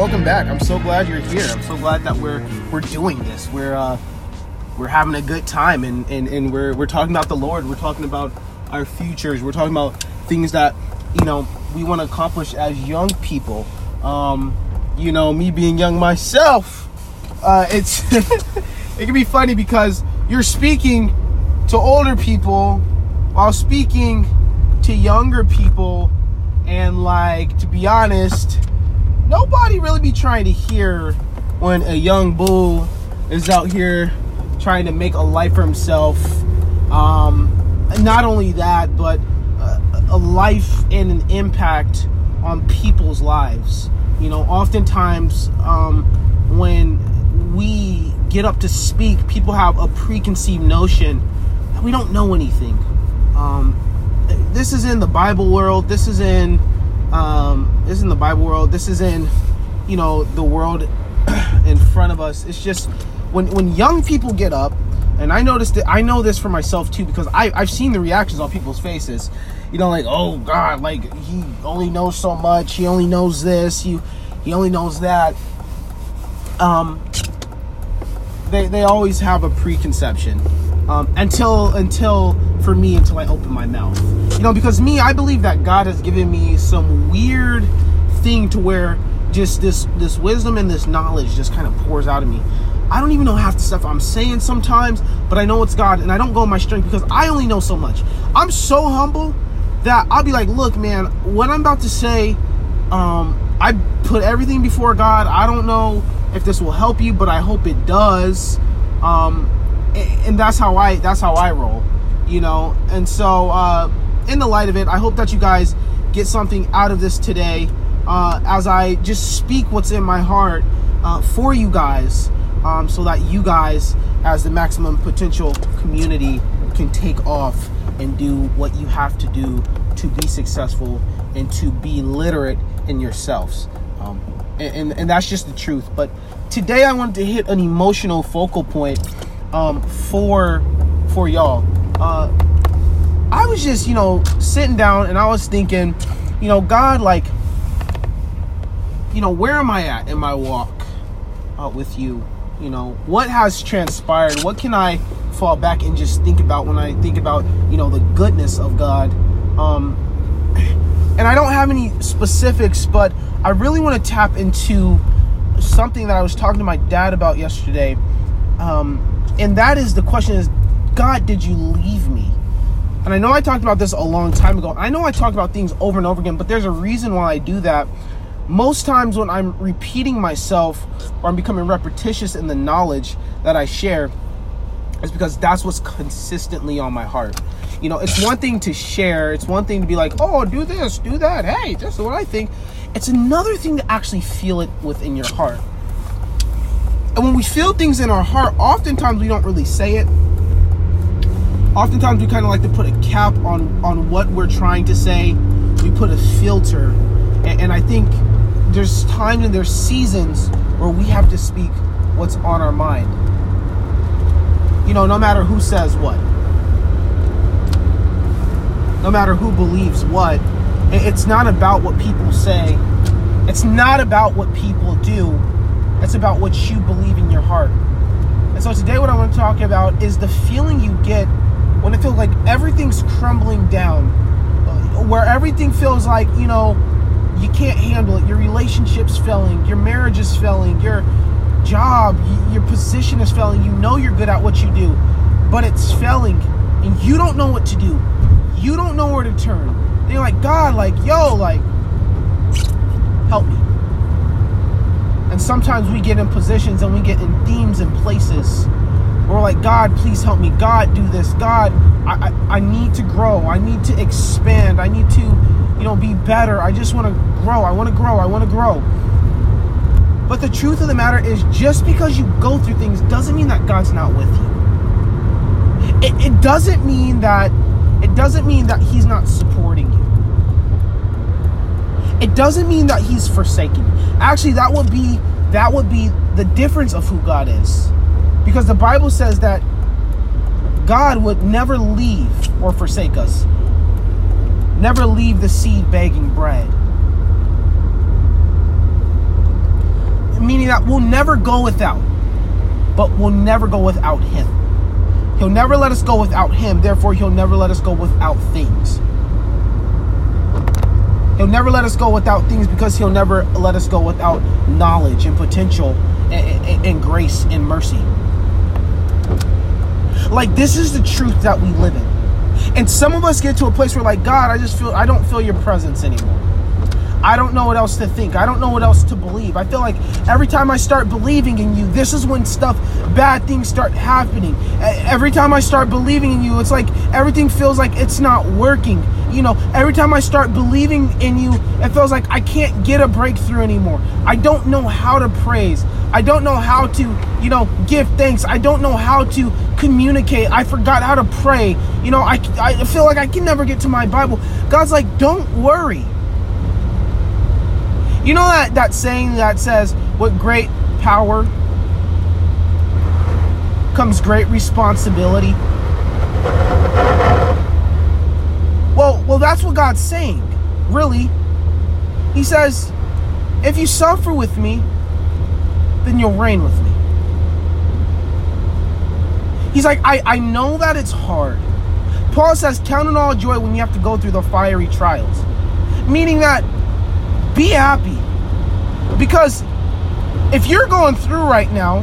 welcome back. I'm so glad you're here. I'm so glad that we're we're doing this. We're uh we're having a good time and and, and we're we're talking about the Lord. We're talking about our futures. We're talking about things that, you know, we want to accomplish as young people. Um, you know, me being young myself, uh, it's it can be funny because you're speaking to older people while speaking to younger people and like to be honest nobody really be trying to hear when a young bull is out here trying to make a life for himself. Um, not only that but a, life and an impact on people's lives. You know oftentimes um, when we get up to speak people have a preconceived notion that we don't know anything. Um, this is in the Bible world. This is in um, this is in the Bible world. This is in you know the world in front of us. It's just when when young people get up, and I noticed that I know this for myself too because I I've seen the reactions on people's faces. You know, like oh God, like he only knows so much. He only knows this. He he only knows that. Um, they they always have a preconception um, until until for me until I open my mouth. You know, because me, I believe that God has given me some weird thing to where just this this wisdom and this knowledge just kind of pours out of me. I don't even know half the stuff I'm saying sometimes, but I know it's God and I don't go on my strength because I only know so much. I'm so humble that I'll be like, look, man, what I'm about to say, um, I put everything before God. I don't know if this will help you, but I hope it does. Um, and that's how I that's how I roll, you know. And so, uh, in the light of it, I hope that you guys get something out of this today, uh, as I just speak what's in my heart uh, for you guys, um, so that you guys, as the maximum potential community, can take off and do what you have to do to be successful and to be literate in yourselves. Um, and, and, and that's just the truth. But today I wanted to hit an emotional focal point um, for for y'all. Uh, I was just, you know, sitting down and I was thinking, you know, God, like, you know, where am I at in my walk uh, with you? You know, what has transpired? What can I fall back and just think about when I think about, you know, the goodness of God? Um, and I don't have any specifics, but I really want to tap into something that I was talking to my dad about yesterday. Um, and that is the question is god did you leave me? And i know i talked about this a long time ago. I know i talk about things over and over again but there's a reason why i do that. Most times when i'm repeating myself or i'm becoming repetitious in the knowledge that i share is because that's what's consistently on my heart. You know it's one thing to share. It's one thing to be like oh do this do that. Hey this is what i think. It's another thing to actually feel it within your heart and when we feel things in our heart, oftentimes we don't really say it. Oftentimes we kind of like to put a cap on on what we're trying to say. We put a filter, and, and I think there's times and there's seasons where we have to speak what's on our mind. You know, no matter who says what, no matter who believes what, it's not about what people say. It's not about what people do it's about what you believe in your heart. And so today, what I want to talk about is the feeling you get when it feels like everything's crumbling down, where everything feels like, you know, you can't handle it. Your relationship's failing, your marriage is failing, your job, your position is failing. You know you're good at what you do, but it's failing, and you don't know what to do. You don't know where to turn. And you're like, God, like, yo, like, help me. And sometimes we get in positions and we get in themes and places where we're like, God, please help me. God, do this. God, I, I, I need to grow. I need to expand. I need to, you know, be better. I just want to grow. I want to grow. I want to grow. But the truth of the matter is, just because you go through things doesn't mean that God's not with you. It, it doesn't mean that it doesn't mean that He's not supporting. It doesn't mean that He's forsaken. Actually, that would be that would be the difference of who God is. Because the Bible says that God would never leave or forsake us. Never leave the seed begging bread. Meaning that we'll never go without, but we'll never go without Him. He'll never let us go without Him, therefore, He'll never let us go without things. He'll never let us go without things because He'll never let us go without knowledge and potential and, and, and grace and mercy. Like, this is the truth that we live in. And some of us get to a place where, like, God, I just feel, I don't feel your presence anymore. I don't know what else to think. I don't know what else to believe. I feel like every time I start believing in you, this is when stuff, bad things start happening. Every time I start believing in you, it's like everything feels like it's not working. You know, every time I start believing in you, it feels like I can't get a breakthrough anymore. I don't know how to praise. I don't know how to, you know, give thanks. I don't know how to communicate. I forgot how to pray. You know, I, I feel like I can never get to my Bible. God's like, don't worry. You know that, that saying that says, with great power comes great responsibility? Well, that's what God's saying. Really. He says, if you suffer with me, then you'll reign with me. He's like, I, I know that it's hard. Paul says, count it all joy when you have to go through the fiery trials. Meaning that be happy. Because if you're going through right now,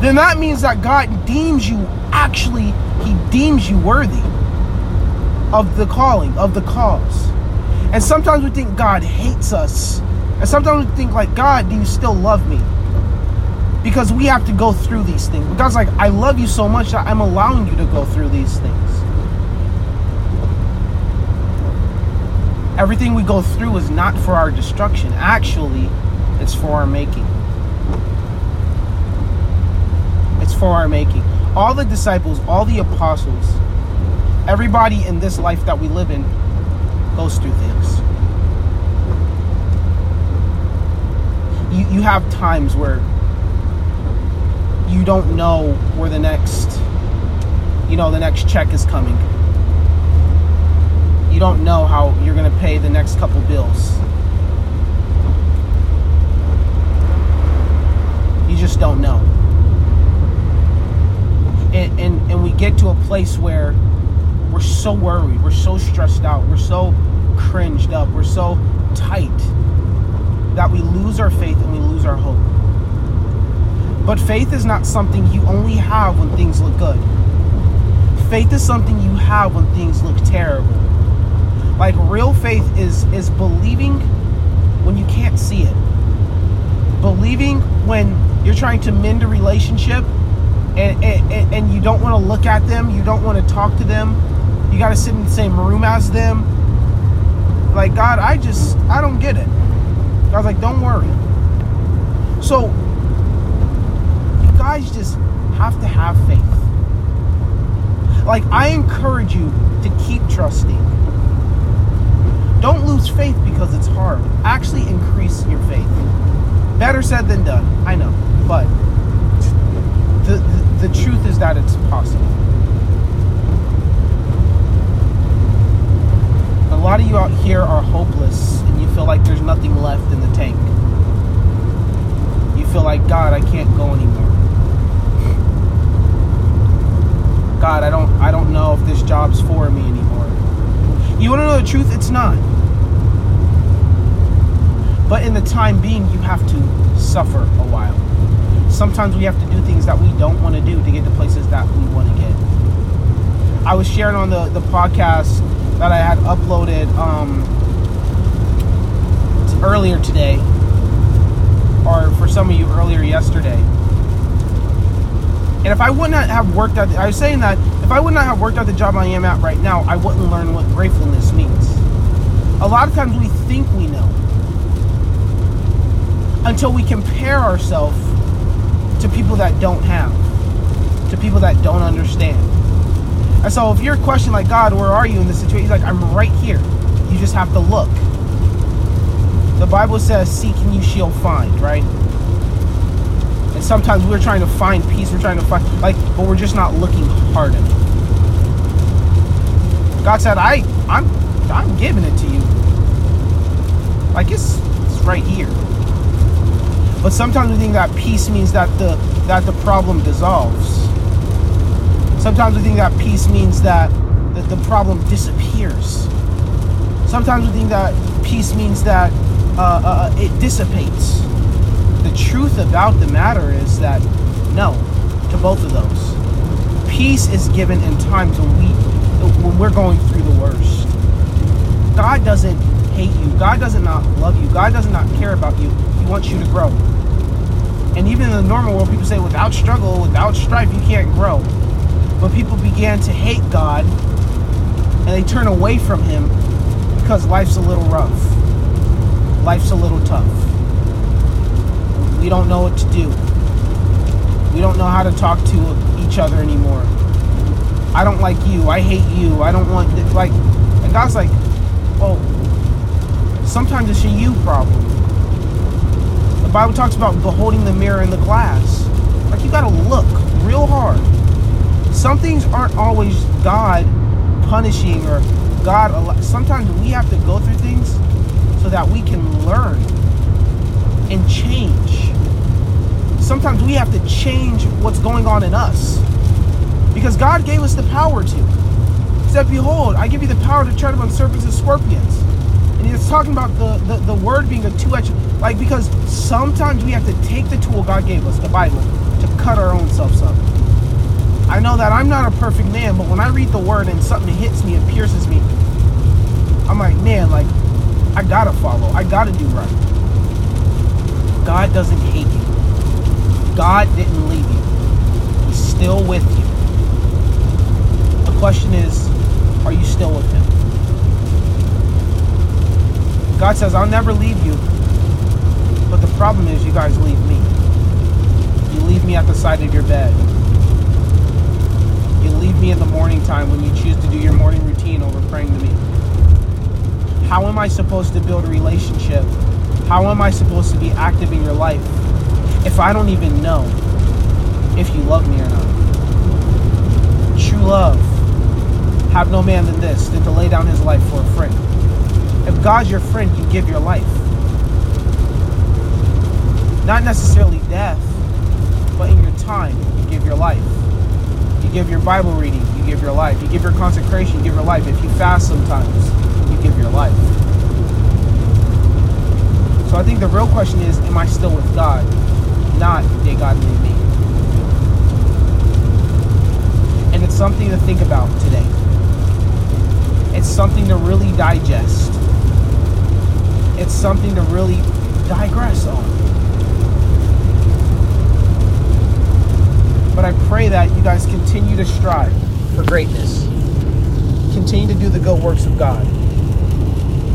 then that means that God deems you actually, He deems you worthy of the calling, of the cause. And sometimes we think God hates us. And sometimes we think, like, God, do you still love me? Because we have to go through these things. God's like, I love you so much that I'm allowing you to go through these things. everything we go through is not for our destruction. Actually, it's for our making. It's for our making. All the disciples, all the apostles, everybody in this life that we live in goes through things. You, you have times where you don't know where the next, you know, the next check is coming you don't know how you're going to pay the next couple bills. You just don't know. And, and, and we get to a place where so worried, we're so stressed out, we're so cringed up, we're so tight that we lose our faith and we lose our hope. But faith is not something you only have when things look good. Faith is something you have when things look terrible. Like real faith is is believing when you can't see it. Believing when you're trying to mend a relationship and, and, and you don't want to look at them, you don't want to talk to them, you got to sit in the same room as them. Like, God, I just, I don't get it. I was like, don't worry. So, you guys just have to have faith. Like, I encourage you to keep trusting don't lose faith because it's hard. Actually, increase your faith. Better said than done. I know, but the, the, the truth is that it's possible. Lot of you out here are hopeless and you feel like there's nothing left in the tank. You feel like, God, I can't go anymore. God, I don't I don't know if this job's for me anymore. You want to know the truth? It's not. But in the time being, you have to suffer a while. Sometimes we have to do things that we don't want to do to get to places that we want to get. I was sharing on the, the podcast that I had uploaded um, earlier today, or for some of you earlier yesterday. And if I would not have worked the, I was saying that if I would not have worked at the job I am at right now, I wouldn't learn what gratefulness means. A lot of times we think we know until we compare ourselves to people that don't have, to people that don't understand. And so if you're questioning like, God, where are you in this situation? He's like, I'm right here. You just have to look. The Bible says, seek and you shall find, right? And sometimes we're trying to find peace, we're trying to find like, but we're just not looking hard enough. God said, I I'm I'm giving it to you. Like it's it's right here. But sometimes we think that peace means that the that the problem dissolves. Sometimes we think that peace means that, that the problem disappears. Sometimes we think that peace means that uh, uh, uh, it dissipates. The truth about the matter is that no, to both of those. Peace is given in times when we when we're going through the worst. God doesn't hate you. God doesn't not love you. God does not care about you. He wants you to grow. And even in the normal world, people say without struggle, without strife, you can't grow. But people began to hate God and they turn away from Him because life's a little rough. Life's a little tough. We don't know what to do. We don't know how to talk to each other anymore. I don't like you. I hate you. I don't want this. like. And God's like, well, sometimes it's a you problem. The Bible talks about beholding the mirror in the glass. Like you gotta look real hard. Some things aren't always God punishing or God. Sometimes we have to go through things so that we can learn and change. Sometimes we have to change what's going on in us because God gave us the power to. He said, Behold, I give you the power to tread upon serpents and scorpions. And he's talking about the, the, the word being a two-edged, like because sometimes we have to take the tool God gave us, the Bible, to cut our own selves up. I know that I'm not a perfect man, but when I read the word and something hits me and pierces me, I'm like, man, like, I gotta follow. I gotta do right. God doesn't hate you. God didn't leave you. He's still with you. The question is, are you still with him? God says, I'll never leave you. But the problem is, you guys leave me. You leave me at the side of your bed. You leave me in the morning time when you choose to do your morning routine over praying to me. How am I supposed to build a relationship? How am I supposed to be active in your life if I don't even know if you love me or not? True love. Have no man than this, than to lay down his life for a friend. If God's your friend, you give your life. Not necessarily death, but in your time, you give your life. You give your Bible reading, you give your life. You give your consecration, you give your life. If you fast sometimes, you give your life. So I think the real question is, am I still with God? Not, did God leave me? And it's something to think about today. It's something to really digest it's something to really digress on. But I pray that you guys continue to strive for greatness. Continue to do the good works of God.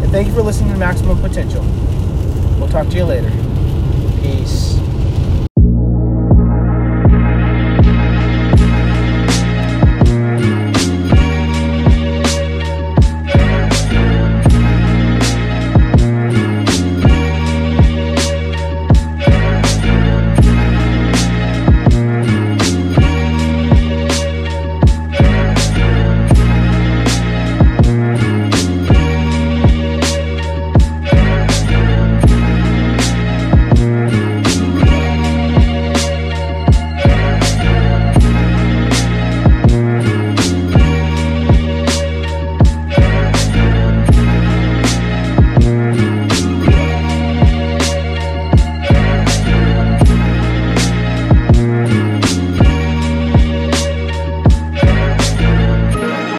And thank you for listening to Maximum Potential. We'll talk to you later. Peace.